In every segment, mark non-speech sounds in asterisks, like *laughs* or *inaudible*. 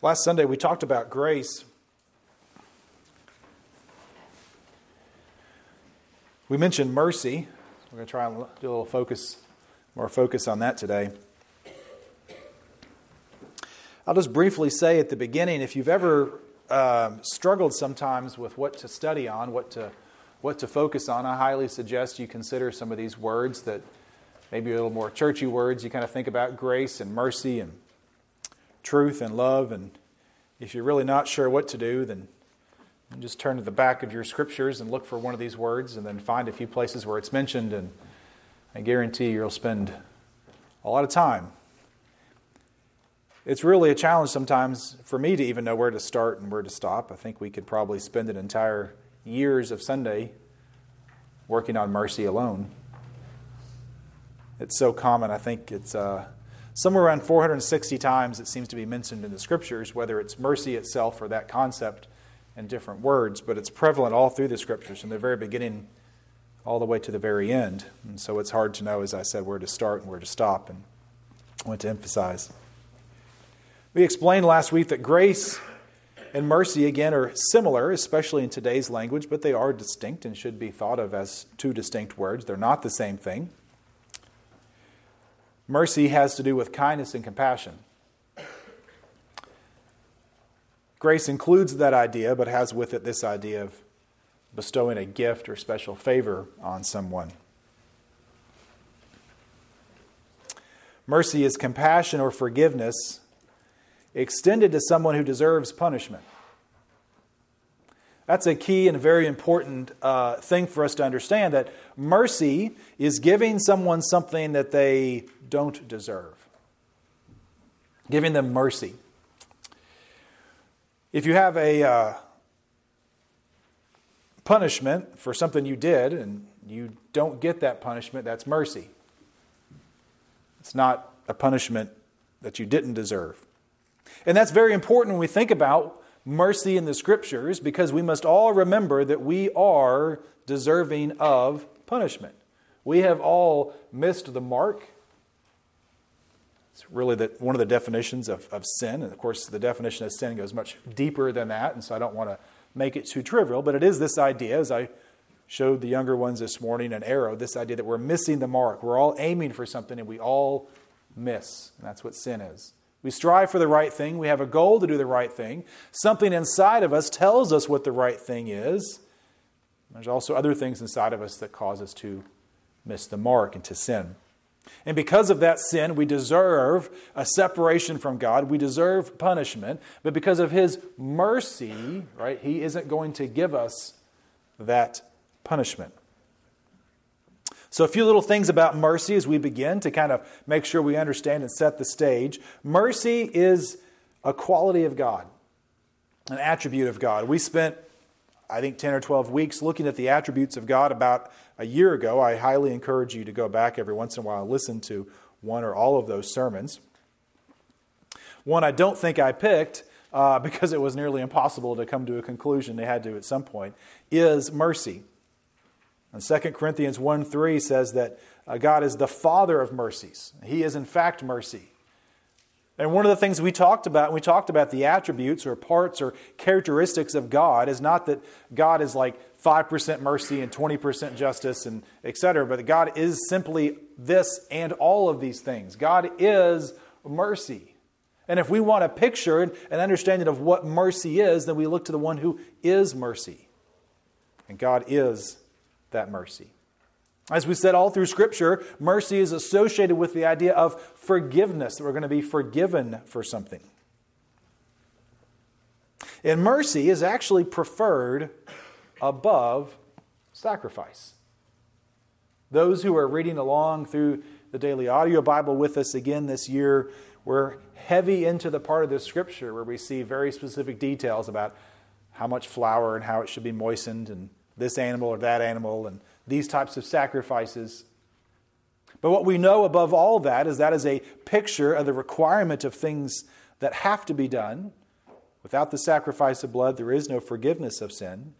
Last Sunday we talked about grace. We mentioned mercy. We're going to try and do a little focus, more focus on that today. I'll just briefly say at the beginning if you've ever um, struggled sometimes with what to study on, what to, what to focus on, I highly suggest you consider some of these words that maybe a little more churchy words. You kind of think about grace and mercy and truth and love. And if you're really not sure what to do, then just turn to the back of your scriptures and look for one of these words and then find a few places where it's mentioned. And I guarantee you'll spend a lot of time. It's really a challenge sometimes for me to even know where to start and where to stop. I think we could probably spend an entire years of Sunday working on mercy alone. It's so common. I think it's uh, somewhere around 460 times it seems to be mentioned in the scriptures, whether it's mercy itself or that concept in different words, but it's prevalent all through the scriptures from the very beginning all the way to the very end. And so it's hard to know, as I said, where to start and where to stop and what to emphasize. We explained last week that grace and mercy, again, are similar, especially in today's language, but they are distinct and should be thought of as two distinct words. They're not the same thing. Mercy has to do with kindness and compassion. Grace includes that idea, but has with it this idea of bestowing a gift or special favor on someone. Mercy is compassion or forgiveness extended to someone who deserves punishment. That's a key and a very important uh, thing for us to understand that mercy is giving someone something that they don't deserve, giving them mercy. If you have a uh, punishment for something you did and you don't get that punishment, that's mercy. It's not a punishment that you didn't deserve. And that's very important when we think about mercy in the scriptures because we must all remember that we are deserving of punishment. We have all missed the mark. It's really the, one of the definitions of, of sin. And of course, the definition of sin goes much deeper than that, and so I don't want to make it too trivial, but it is this idea, as I showed the younger ones this morning, an arrow, this idea that we're missing the mark. We're all aiming for something and we all miss. And that's what sin is. We strive for the right thing. We have a goal to do the right thing. Something inside of us tells us what the right thing is. There's also other things inside of us that cause us to miss the mark and to sin. And because of that sin, we deserve a separation from God. We deserve punishment. But because of His mercy, right, He isn't going to give us that punishment. So, a few little things about mercy as we begin to kind of make sure we understand and set the stage. Mercy is a quality of God, an attribute of God. We spent, I think, 10 or 12 weeks looking at the attributes of God about a year ago. I highly encourage you to go back every once in a while and listen to one or all of those sermons. One I don't think I picked uh, *laughs* because it was nearly impossible to come to a conclusion, they had to at some point, is mercy. And 2 Corinthians 1 3 says that uh, God is the Father of mercies. He is, in fact, mercy. And one of the things we talked about, we talked about the attributes or parts or characteristics of God, is not that God is like 5% mercy and 20% justice and etc., but God is simply this and all of these things. God is mercy. And if we want a picture and an understanding of what mercy is, then we look to the one who is mercy. And God is that mercy. As we said all through Scripture, mercy is associated with the idea of forgiveness, that we're going to be forgiven for something. And mercy is actually preferred above sacrifice. Those who are reading along through the daily audio Bible with us again this year, we're heavy into the part of the Scripture where we see very specific details about how much flour and how it should be moistened and this animal or that animal and these types of sacrifices. But what we know above all that is that is a picture of the requirement of things that have to be done. Without the sacrifice of blood, there is no forgiveness of sin.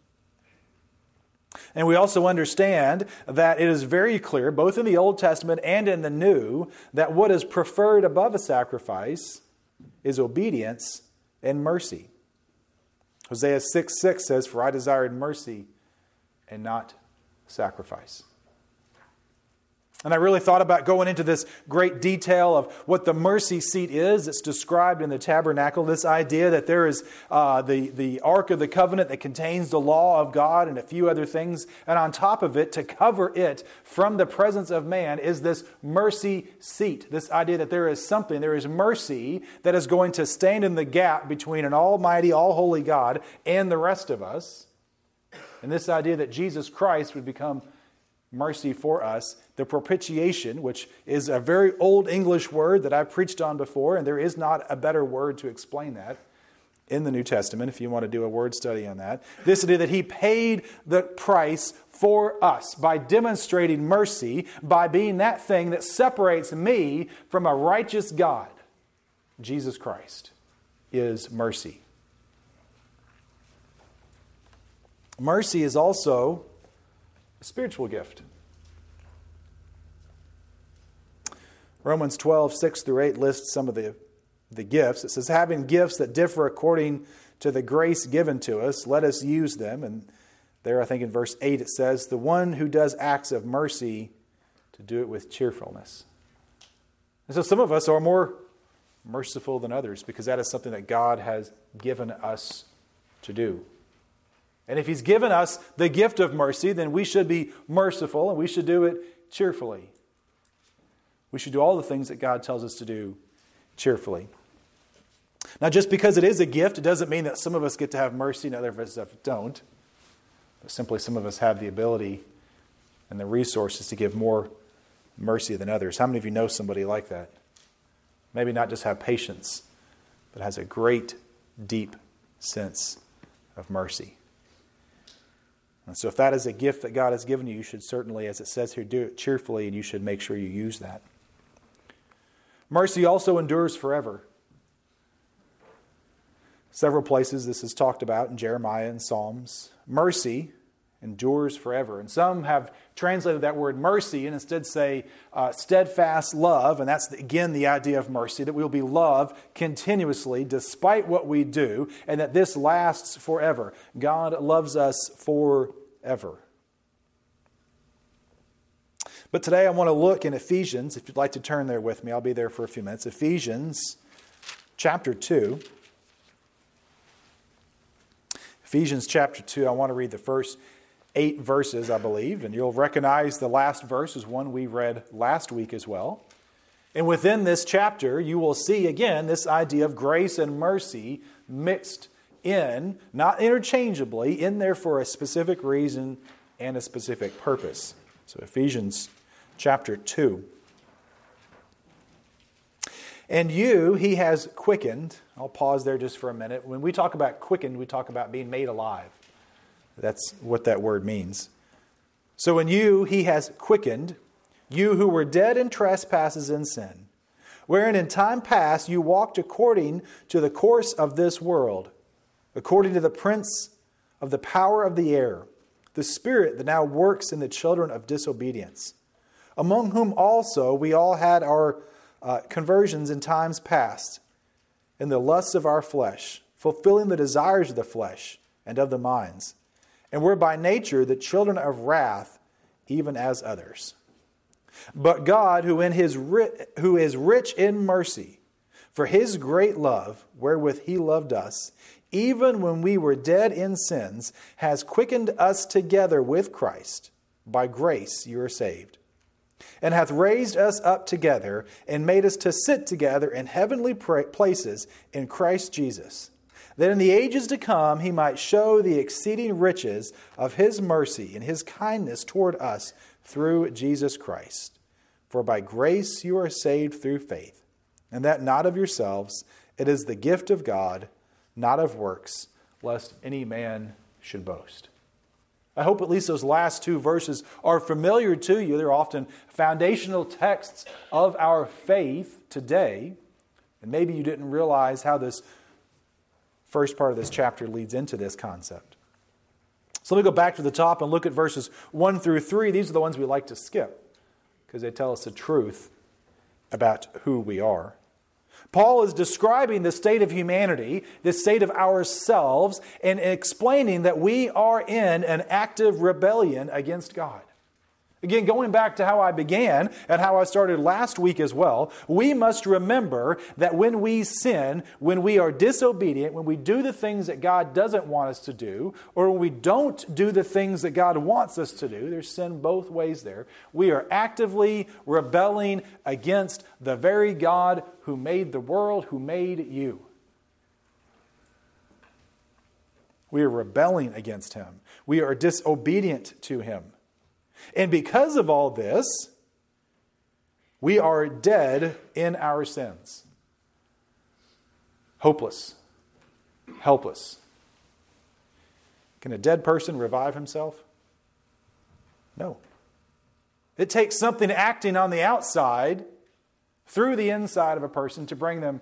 And we also understand that it is very clear, both in the Old Testament and in the New, that what is preferred above a sacrifice is obedience and mercy. Hosea 6 6 says, For I desired mercy and not sacrifice. And I really thought about going into this great detail of what the mercy seat is. It's described in the tabernacle. This idea that there is uh, the, the Ark of the Covenant that contains the law of God and a few other things. And on top of it, to cover it from the presence of man, is this mercy seat. This idea that there is something, there is mercy that is going to stand in the gap between an almighty, all holy God and the rest of us. And this idea that Jesus Christ would become mercy for us, the propitiation, which is a very old English word that I've preached on before, and there is not a better word to explain that in the New Testament if you want to do a word study on that. This idea that he paid the price for us by demonstrating mercy, by being that thing that separates me from a righteous God. Jesus Christ is mercy. Mercy is also a spiritual gift. Romans 12, 6 through 8 lists some of the, the gifts. It says, Having gifts that differ according to the grace given to us, let us use them. And there, I think in verse 8, it says, The one who does acts of mercy to do it with cheerfulness. And so some of us are more merciful than others because that is something that God has given us to do. And if He's given us the gift of mercy, then we should be merciful and we should do it cheerfully. We should do all the things that God tells us to do cheerfully. Now, just because it is a gift, it doesn't mean that some of us get to have mercy and other of us don't. But simply, some of us have the ability and the resources to give more mercy than others. How many of you know somebody like that? Maybe not just have patience, but has a great, deep sense of mercy. And so, if that is a gift that God has given you, you should certainly, as it says here, do it cheerfully and you should make sure you use that. Mercy also endures forever. Several places this is talked about in Jeremiah and Psalms. Mercy endures forever. And some have translated that word mercy and instead say uh, steadfast love. And that's, again, the idea of mercy that we will be loved continuously despite what we do, and that this lasts forever. God loves us forever. But today I want to look in Ephesians. If you'd like to turn there with me, I'll be there for a few minutes. Ephesians chapter 2. Ephesians chapter 2, I want to read the first eight verses, I believe, and you'll recognize the last verse is one we read last week as well. And within this chapter, you will see again this idea of grace and mercy mixed in, not interchangeably, in there for a specific reason and a specific purpose. So, Ephesians chapter 2. And you, he has quickened. I'll pause there just for a minute. When we talk about quickened, we talk about being made alive. That's what that word means. So in you he has quickened, you who were dead in trespasses and sin, wherein in time past you walked according to the course of this world, according to the prince of the power of the air, the spirit that now works in the children of disobedience, among whom also we all had our uh, conversions in times past, in the lusts of our flesh, fulfilling the desires of the flesh and of the minds and we're by nature the children of wrath, even as others. But God, who, in his ri- who is rich in mercy, for his great love, wherewith he loved us, even when we were dead in sins, has quickened us together with Christ. By grace you are saved. And hath raised us up together, and made us to sit together in heavenly places in Christ Jesus that in the ages to come he might show the exceeding riches of his mercy and his kindness toward us through Jesus Christ. For by grace you are saved through faith, and that not of yourselves, it is the gift of God, not of works, lest any man should boast. I hope at least those last two verses are familiar to you. They're often foundational texts of our faith today. And maybe you didn't realize how this first part of this chapter leads into this concept. So let me go back to the top and look at verses 1 through 3. These are the ones we like to skip because they tell us the truth about who we are. Paul is describing the state of humanity, the state of ourselves, and explaining that we are in an active rebellion against God. Again, going back to how I began and how I started last week as well, we must remember that when we sin, when we are disobedient, when we do the things that God doesn't want us to do, or when we don't do the things that God wants us to do, there's sin both ways there. We are actively rebelling against the very God who made the world, who made you. We are rebelling against Him, we are disobedient to Him. And because of all this, we are dead in our sins. Hopeless, helpless. Can a dead person revive himself? No. It takes something acting on the outside through the inside of a person to bring them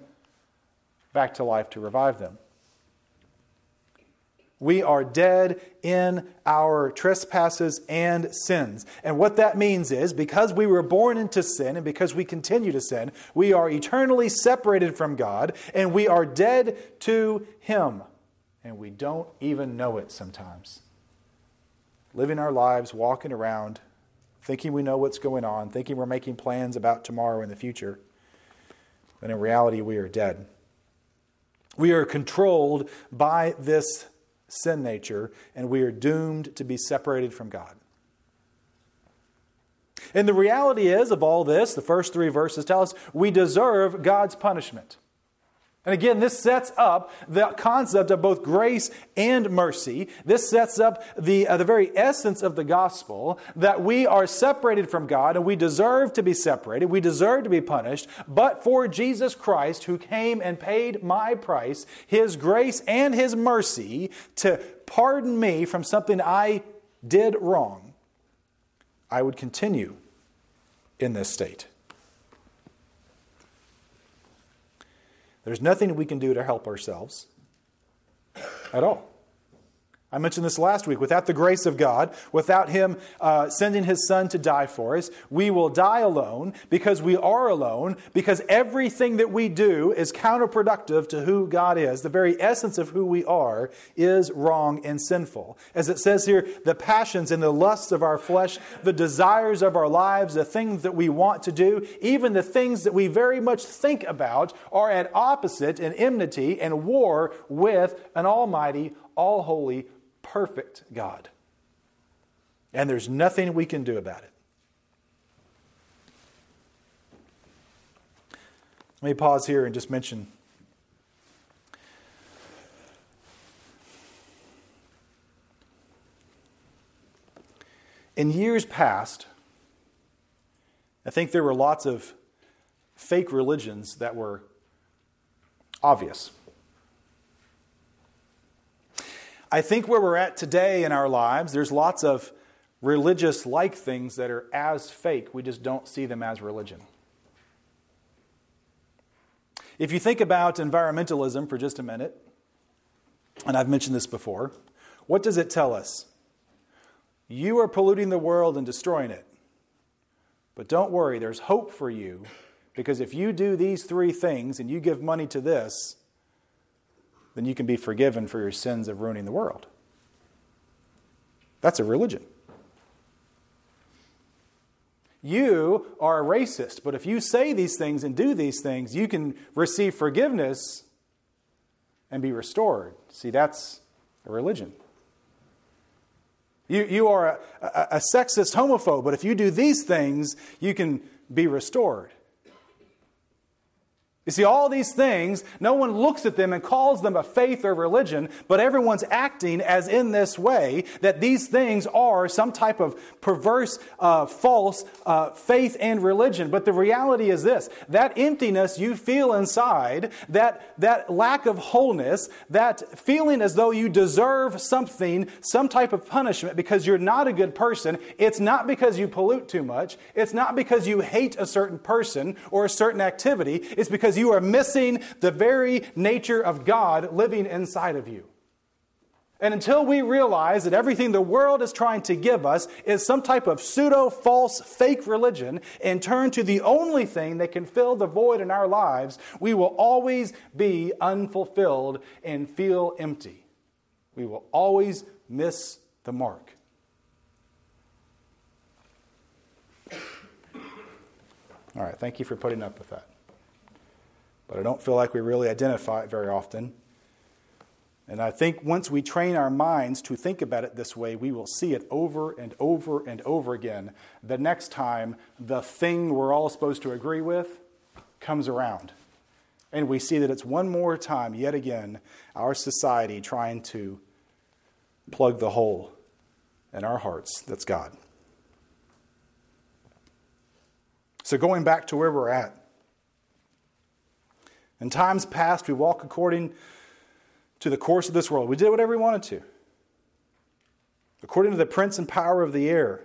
back to life, to revive them. We are dead in our trespasses and sins. And what that means is because we were born into sin and because we continue to sin, we are eternally separated from God and we are dead to Him. And we don't even know it sometimes. Living our lives, walking around, thinking we know what's going on, thinking we're making plans about tomorrow and the future. But in reality, we are dead. We are controlled by this sin nature, and we are doomed to be separated from God. And the reality is of all this, the first three verses tell us we deserve God's punishment. And again, this sets up the concept of both grace and mercy. This sets up the, uh, the very essence of the gospel that we are separated from God and we deserve to be separated. We deserve to be punished. But for Jesus Christ, who came and paid my price, his grace and his mercy to pardon me from something I did wrong, I would continue in this state. There's nothing we can do to help ourselves at all. I mentioned this last week. Without the grace of God, without Him uh, sending His Son to die for us, we will die alone because we are alone, because everything that we do is counterproductive to who God is. The very essence of who we are is wrong and sinful. As it says here, the passions and the lusts of our flesh, the desires of our lives, the things that we want to do, even the things that we very much think about, are at opposite and enmity and war with an almighty, all holy, perfect God. And there's nothing we can do about it. Let me pause here and just mention in years past, I think there were lots of fake religions that were obvious. I think where we're at today in our lives, there's lots of religious like things that are as fake. We just don't see them as religion. If you think about environmentalism for just a minute, and I've mentioned this before, what does it tell us? You are polluting the world and destroying it. But don't worry, there's hope for you because if you do these three things and you give money to this, then you can be forgiven for your sins of ruining the world. That's a religion. You are a racist, but if you say these things and do these things, you can receive forgiveness and be restored. See, that's a religion. You, you are a, a, a sexist homophobe, but if you do these things, you can be restored. You see, all these things, no one looks at them and calls them a faith or religion, but everyone's acting as in this way that these things are some type of perverse, uh, false uh, faith and religion. But the reality is this that emptiness you feel inside, that, that lack of wholeness, that feeling as though you deserve something, some type of punishment because you're not a good person, it's not because you pollute too much, it's not because you hate a certain person or a certain activity, it's because because you are missing the very nature of God living inside of you. And until we realize that everything the world is trying to give us is some type of pseudo, false, fake religion and turn to the only thing that can fill the void in our lives, we will always be unfulfilled and feel empty. We will always miss the mark. All right, thank you for putting up with that. But I don't feel like we really identify it very often. And I think once we train our minds to think about it this way, we will see it over and over and over again. The next time the thing we're all supposed to agree with comes around. And we see that it's one more time, yet again, our society trying to plug the hole in our hearts that's God. So, going back to where we're at, in times past, we walk according to the course of this world. We did whatever we wanted to. According to the prince and power of the air,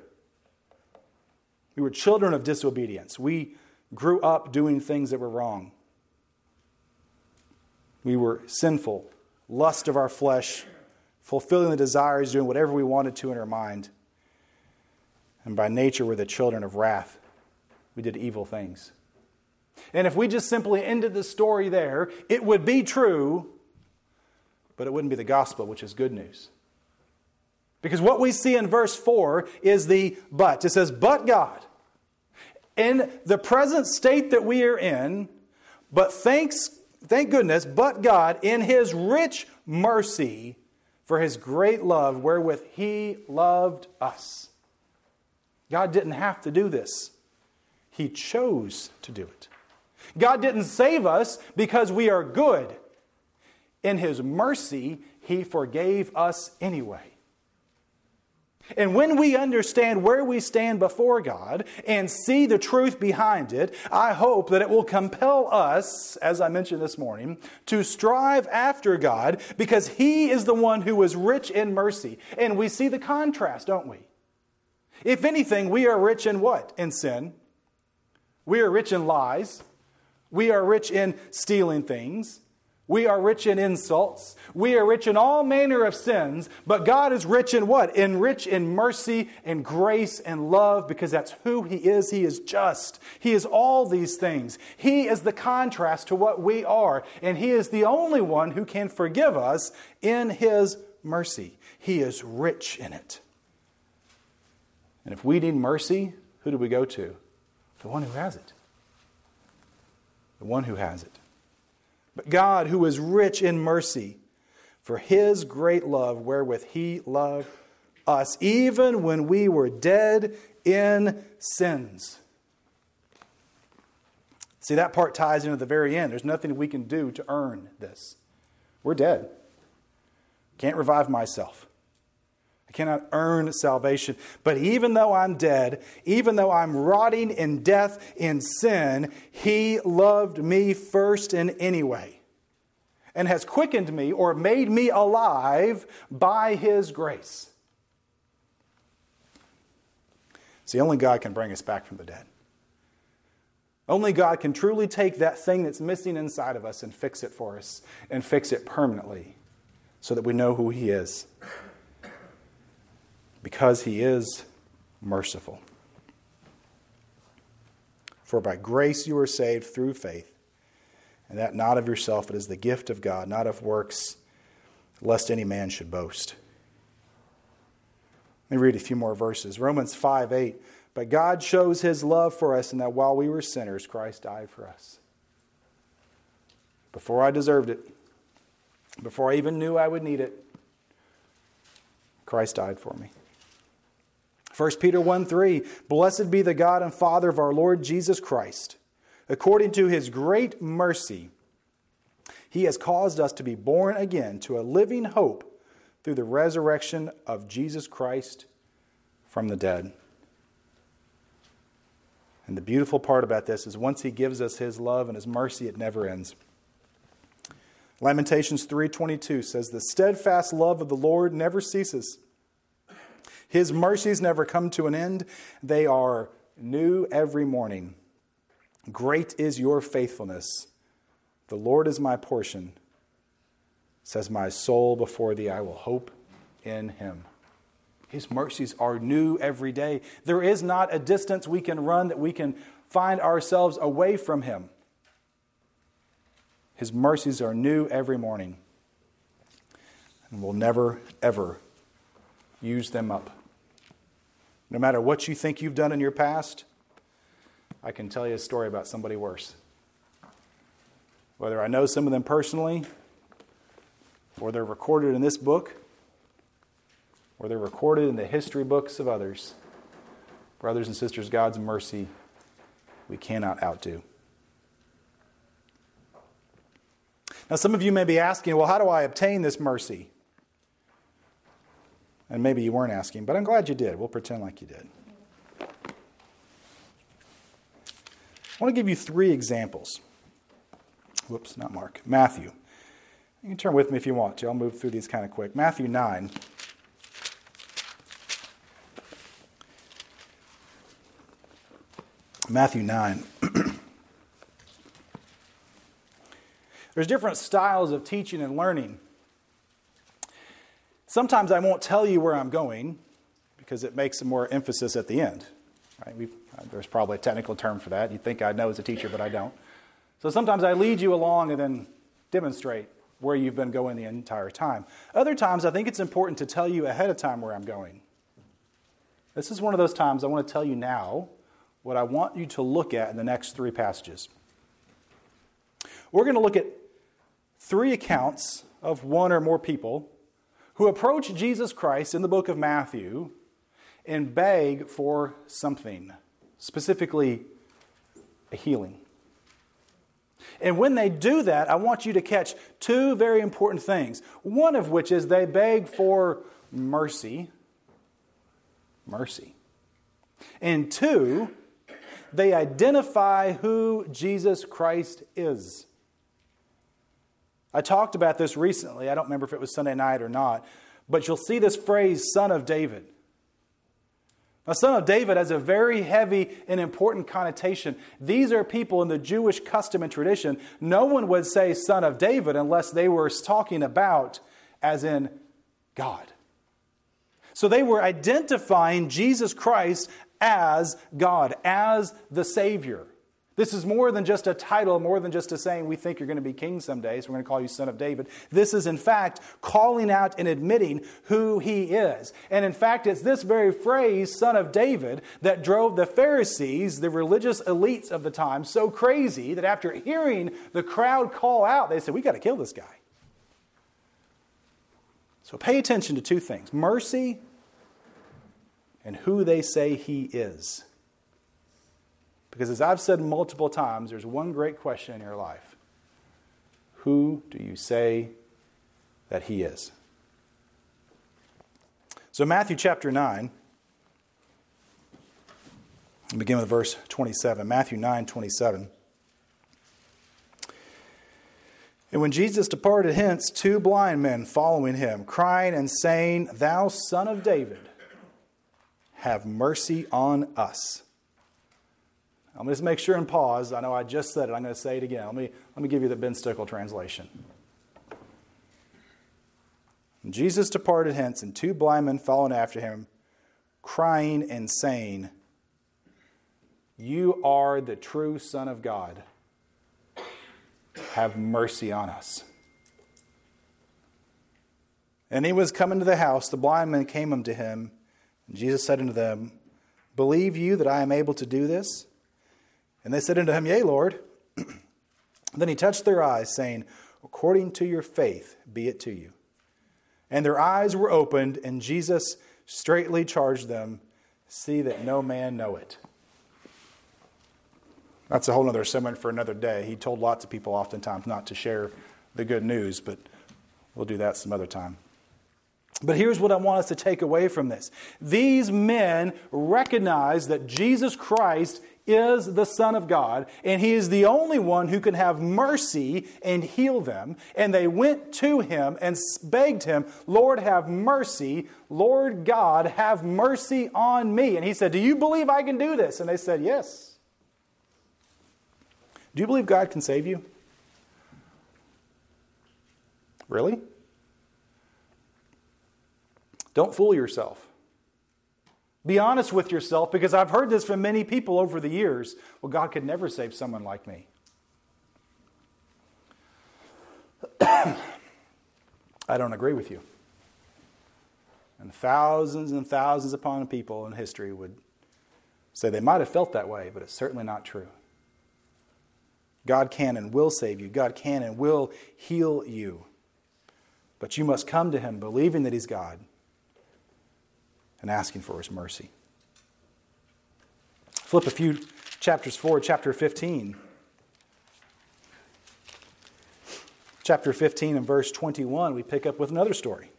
we were children of disobedience. We grew up doing things that were wrong. We were sinful, lust of our flesh, fulfilling the desires, doing whatever we wanted to in our mind. And by nature, we're the children of wrath. We did evil things. And if we just simply ended the story there, it would be true but it wouldn't be the gospel, which is good news. Because what we see in verse 4 is the but. It says, But God. In the present state that we are in, but thanks, thank goodness, but God, in His rich mercy, for His great love wherewith He loved us. God didn't have to do this, He chose to do it. God didn't save us because we are good. In His mercy, He forgave us anyway. And when we understand where we stand before God and see the truth behind it, I hope that it will compel us, as I mentioned this morning, to strive after God because He is the one who is rich in mercy. And we see the contrast, don't we? If anything, we are rich in what? In sin. We are rich in lies. We are rich in stealing things. We are rich in insults. We are rich in all manner of sins. But God is rich in what? In rich in mercy and grace and love because that's who He is. He is just. He is all these things. He is the contrast to what we are. And He is the only one who can forgive us in His mercy. He is rich in it. And if we need mercy, who do we go to? The one who has it. The one who has it. But God, who is rich in mercy, for his great love wherewith he loved us, even when we were dead in sins. See, that part ties into the very end. There's nothing we can do to earn this. We're dead. Can't revive myself. I cannot earn salvation. But even though I'm dead, even though I'm rotting in death in sin, He loved me first in any way and has quickened me or made me alive by His grace. See, only God can bring us back from the dead. Only God can truly take that thing that's missing inside of us and fix it for us and fix it permanently so that we know who He is because he is merciful. For by grace you are saved through faith, and that not of yourself, it is the gift of God, not of works, lest any man should boast. Let me read a few more verses. Romans 5 8. But God shows his love for us in that while we were sinners, Christ died for us. Before I deserved it, before I even knew I would need it, Christ died for me. 1 Peter 1 3 Blessed be the God and Father of our Lord Jesus Christ. According to his great mercy, he has caused us to be born again to a living hope through the resurrection of Jesus Christ from the dead. And the beautiful part about this is once he gives us his love and his mercy, it never ends. Lamentations 3:22 says the steadfast love of the Lord never ceases. His mercies never come to an end, they are new every morning. Great is your faithfulness. The Lord is my portion. Says my soul before thee, I will hope in Him. His mercies are new every day. There is not a distance we can run that we can find ourselves away from Him. His mercies are new every morning. And we'll never, ever use them up. No matter what you think you've done in your past, I can tell you a story about somebody worse. Whether I know some of them personally, or they're recorded in this book, or they're recorded in the history books of others. Brothers and sisters, God's mercy we cannot outdo. Now, some of you may be asking, well, how do I obtain this mercy? And maybe you weren't asking, but I'm glad you did. We'll pretend like you did. I want to give you three examples. Whoops, not Mark. Matthew. You can turn with me if you want to. I'll move through these kind of quick. Matthew 9. Matthew 9. *clears throat* There's different styles of teaching and learning. Sometimes I won't tell you where I'm going because it makes more emphasis at the end. Right? Uh, there's probably a technical term for that. You'd think I know as a teacher, but I don't. So sometimes I lead you along and then demonstrate where you've been going the entire time. Other times, I think it's important to tell you ahead of time where I'm going. This is one of those times I want to tell you now what I want you to look at in the next three passages. We're going to look at three accounts of one or more people who approach Jesus Christ in the book of Matthew and beg for something, specifically a healing. And when they do that, I want you to catch two very important things. One of which is they beg for mercy. Mercy. And two, they identify who Jesus Christ is. I talked about this recently. I don't remember if it was Sunday night or not, but you'll see this phrase, son of David. A son of David has a very heavy and important connotation. These are people in the Jewish custom and tradition. No one would say son of David unless they were talking about, as in God. So they were identifying Jesus Christ as God, as the Savior. This is more than just a title, more than just a saying, we think you're going to be king someday, so we're going to call you son of David. This is, in fact, calling out and admitting who he is. And in fact, it's this very phrase, son of David, that drove the Pharisees, the religious elites of the time, so crazy that after hearing the crowd call out, they said, we got to kill this guy. So pay attention to two things mercy and who they say he is. Because as I've said multiple times, there's one great question in your life Who do you say that He is? So, Matthew chapter 9, I'll begin with verse 27. Matthew 9 27. And when Jesus departed hence, two blind men following him, crying and saying, Thou son of David, have mercy on us. I'm going to make sure and pause. I know I just said it. I'm going to say it again. Let me, let me give you the Ben Stickle translation. Jesus departed hence, and two blind men followed after him, crying and saying, You are the true Son of God. Have mercy on us. And he was coming to the house. The blind men came unto him. And Jesus said unto them, Believe you that I am able to do this? And they said unto him, Yea, Lord. *clears throat* then he touched their eyes, saying, According to your faith be it to you. And their eyes were opened, and Jesus straightly charged them, See that no man know it. That's a whole other sermon for another day. He told lots of people oftentimes not to share the good news, but we'll do that some other time. But here's what I want us to take away from this. These men recognize that Jesus Christ is the Son of God, and He is the only one who can have mercy and heal them. And they went to Him and begged Him, Lord, have mercy. Lord God, have mercy on me. And He said, Do you believe I can do this? And they said, Yes. Do you believe God can save you? Really? Don't fool yourself. Be honest with yourself because I've heard this from many people over the years. Well, God could never save someone like me. *coughs* I don't agree with you. And thousands and thousands upon people in history would say they might have felt that way, but it's certainly not true. God can and will save you. God can and will heal you. But you must come to Him believing that He's God and asking for his mercy. Flip a few chapters forward, chapter 15. Chapter 15 and verse 21, we pick up with another story.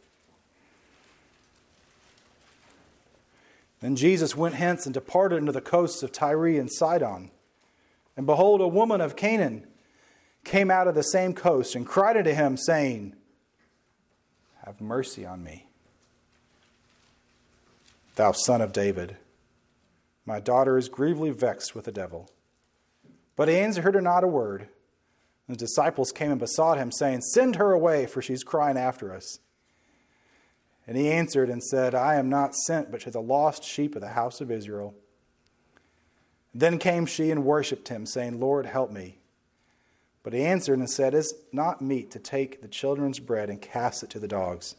Then Jesus went hence and departed into the coasts of Tyre and Sidon. And behold, a woman of Canaan came out of the same coast and cried unto him, saying, Have mercy on me Thou son of David, my daughter is grievously vexed with the devil. But he answered her not a word. And the disciples came and besought him, saying, Send her away, for she's crying after us. And he answered and said, I am not sent but to the lost sheep of the house of Israel. Then came she and worshipped him, saying, Lord, help me. But he answered and said, It's not meet to take the children's bread and cast it to the dogs.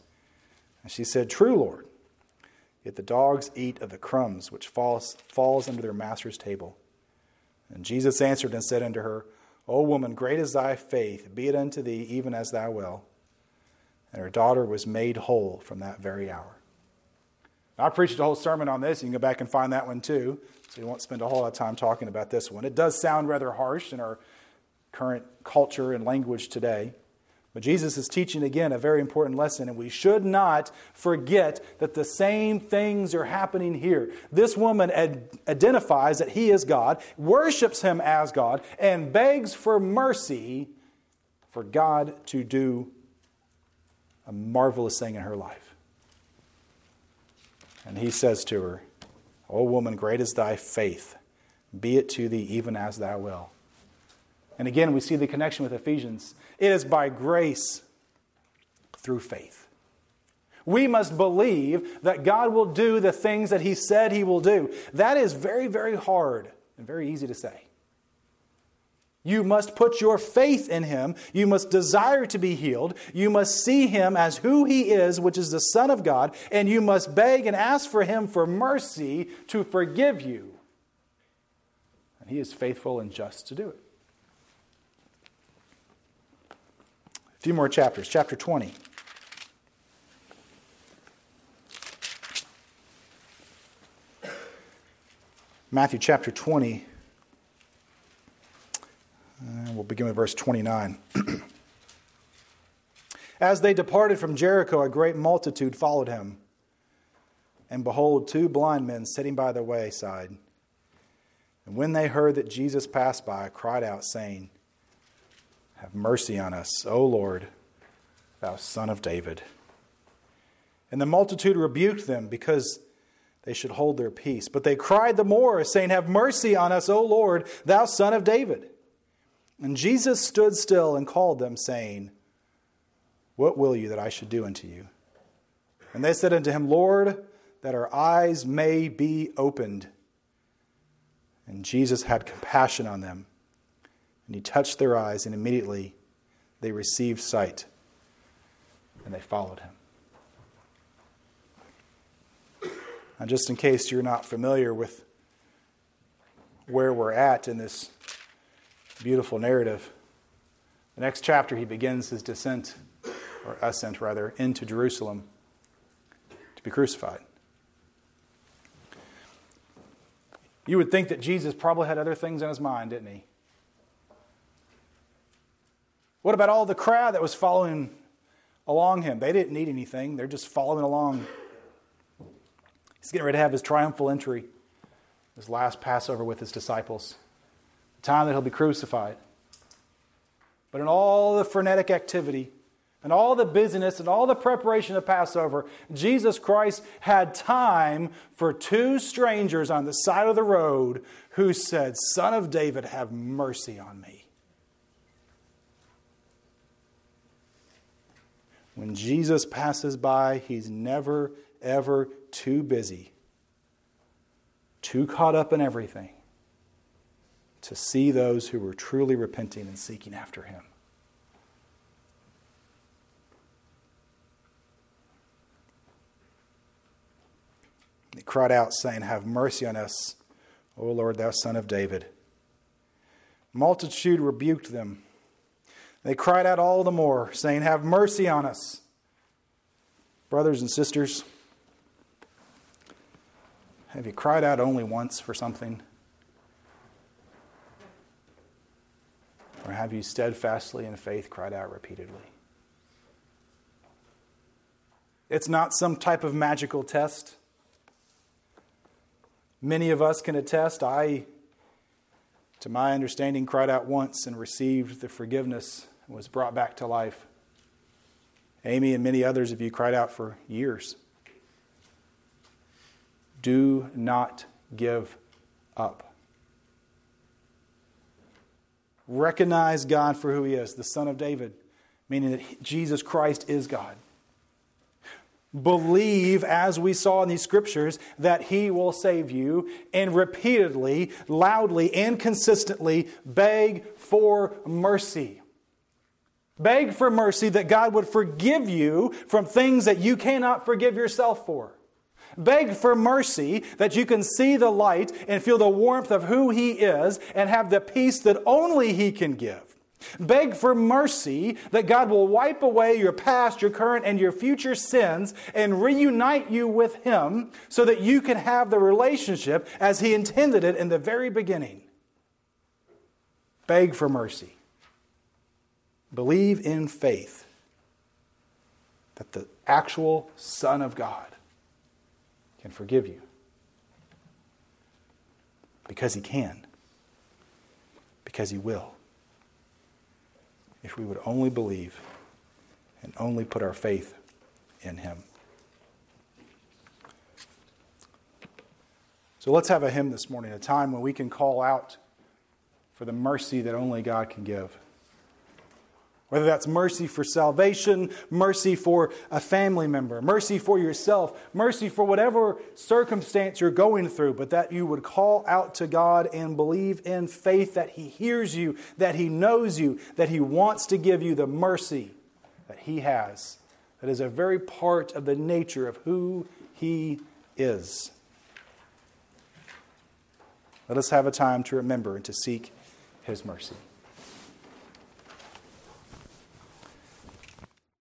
And she said, True, Lord. Yet the dogs eat of the crumbs which falls, falls under their master's table. And Jesus answered and said unto her, O woman, great is thy faith, be it unto thee even as thou wilt. And her daughter was made whole from that very hour. Now, I preached a whole sermon on this. You can go back and find that one too. So you won't spend a whole lot of time talking about this one. It does sound rather harsh in our current culture and language today. But Jesus is teaching again a very important lesson, and we should not forget that the same things are happening here. This woman ad- identifies that he is God, worships him as God, and begs for mercy for God to do a marvelous thing in her life. And he says to her, O woman, great is thy faith. Be it to thee even as thou wilt. And again, we see the connection with Ephesians. It is by grace through faith. We must believe that God will do the things that He said He will do. That is very, very hard and very easy to say. You must put your faith in Him. You must desire to be healed. You must see Him as who He is, which is the Son of God, and you must beg and ask for Him for mercy to forgive you. And He is faithful and just to do it. Few more chapters. Chapter 20. Matthew chapter 20. Uh, we'll begin with verse 29. *clears throat* As they departed from Jericho, a great multitude followed him. And behold, two blind men sitting by the wayside. And when they heard that Jesus passed by, cried out, saying, have mercy on us, O Lord, thou son of David. And the multitude rebuked them because they should hold their peace. But they cried the more, saying, Have mercy on us, O Lord, thou son of David. And Jesus stood still and called them, saying, What will you that I should do unto you? And they said unto him, Lord, that our eyes may be opened. And Jesus had compassion on them and he touched their eyes, and immediately they received sight, and they followed him. And just in case you're not familiar with where we're at in this beautiful narrative, the next chapter he begins his descent, or ascent rather, into Jerusalem to be crucified. You would think that Jesus probably had other things in his mind, didn't he? What about all the crowd that was following along him? They didn't need anything, they're just following along. He's getting ready to have his triumphal entry, his last Passover with his disciples, the time that he'll be crucified. But in all the frenetic activity, and all the busyness and all the preparation of Passover, Jesus Christ had time for two strangers on the side of the road who said, Son of David, have mercy on me. When Jesus passes by, he's never, ever too busy, too caught up in everything to see those who were truly repenting and seeking after him. He cried out, saying, Have mercy on us, O Lord, thou son of David. Multitude rebuked them. They cried out all the more, saying, Have mercy on us. Brothers and sisters, have you cried out only once for something? Or have you steadfastly in faith cried out repeatedly? It's not some type of magical test. Many of us can attest. I, to my understanding, cried out once and received the forgiveness and was brought back to life. Amy and many others of you cried out for years. Do not give up. Recognize God for who He is, the Son of David, meaning that Jesus Christ is God believe, as we saw in these scriptures, that He will save you, and repeatedly, loudly, and consistently beg for mercy. Beg for mercy that God would forgive you from things that you cannot forgive yourself for. Beg for mercy that you can see the light and feel the warmth of who He is and have the peace that only He can give. Beg for mercy that God will wipe away your past, your current, and your future sins and reunite you with Him so that you can have the relationship as He intended it in the very beginning. Beg for mercy. Believe in faith that the actual Son of God can forgive you. Because He can. Because He will if we would only believe and only put our faith in Him. So let's have a hymn this morning, a time when we can call out for the mercy that only God can give. Whether that's mercy for salvation, mercy for a family member, mercy for yourself, mercy for whatever circumstance you're going through, but that you would call out to God and believe in faith that He hears you, that He knows you, that He wants to give you the mercy that He has. That is a very part of the nature of who He is. Let us have a time to remember and to seek His mercy.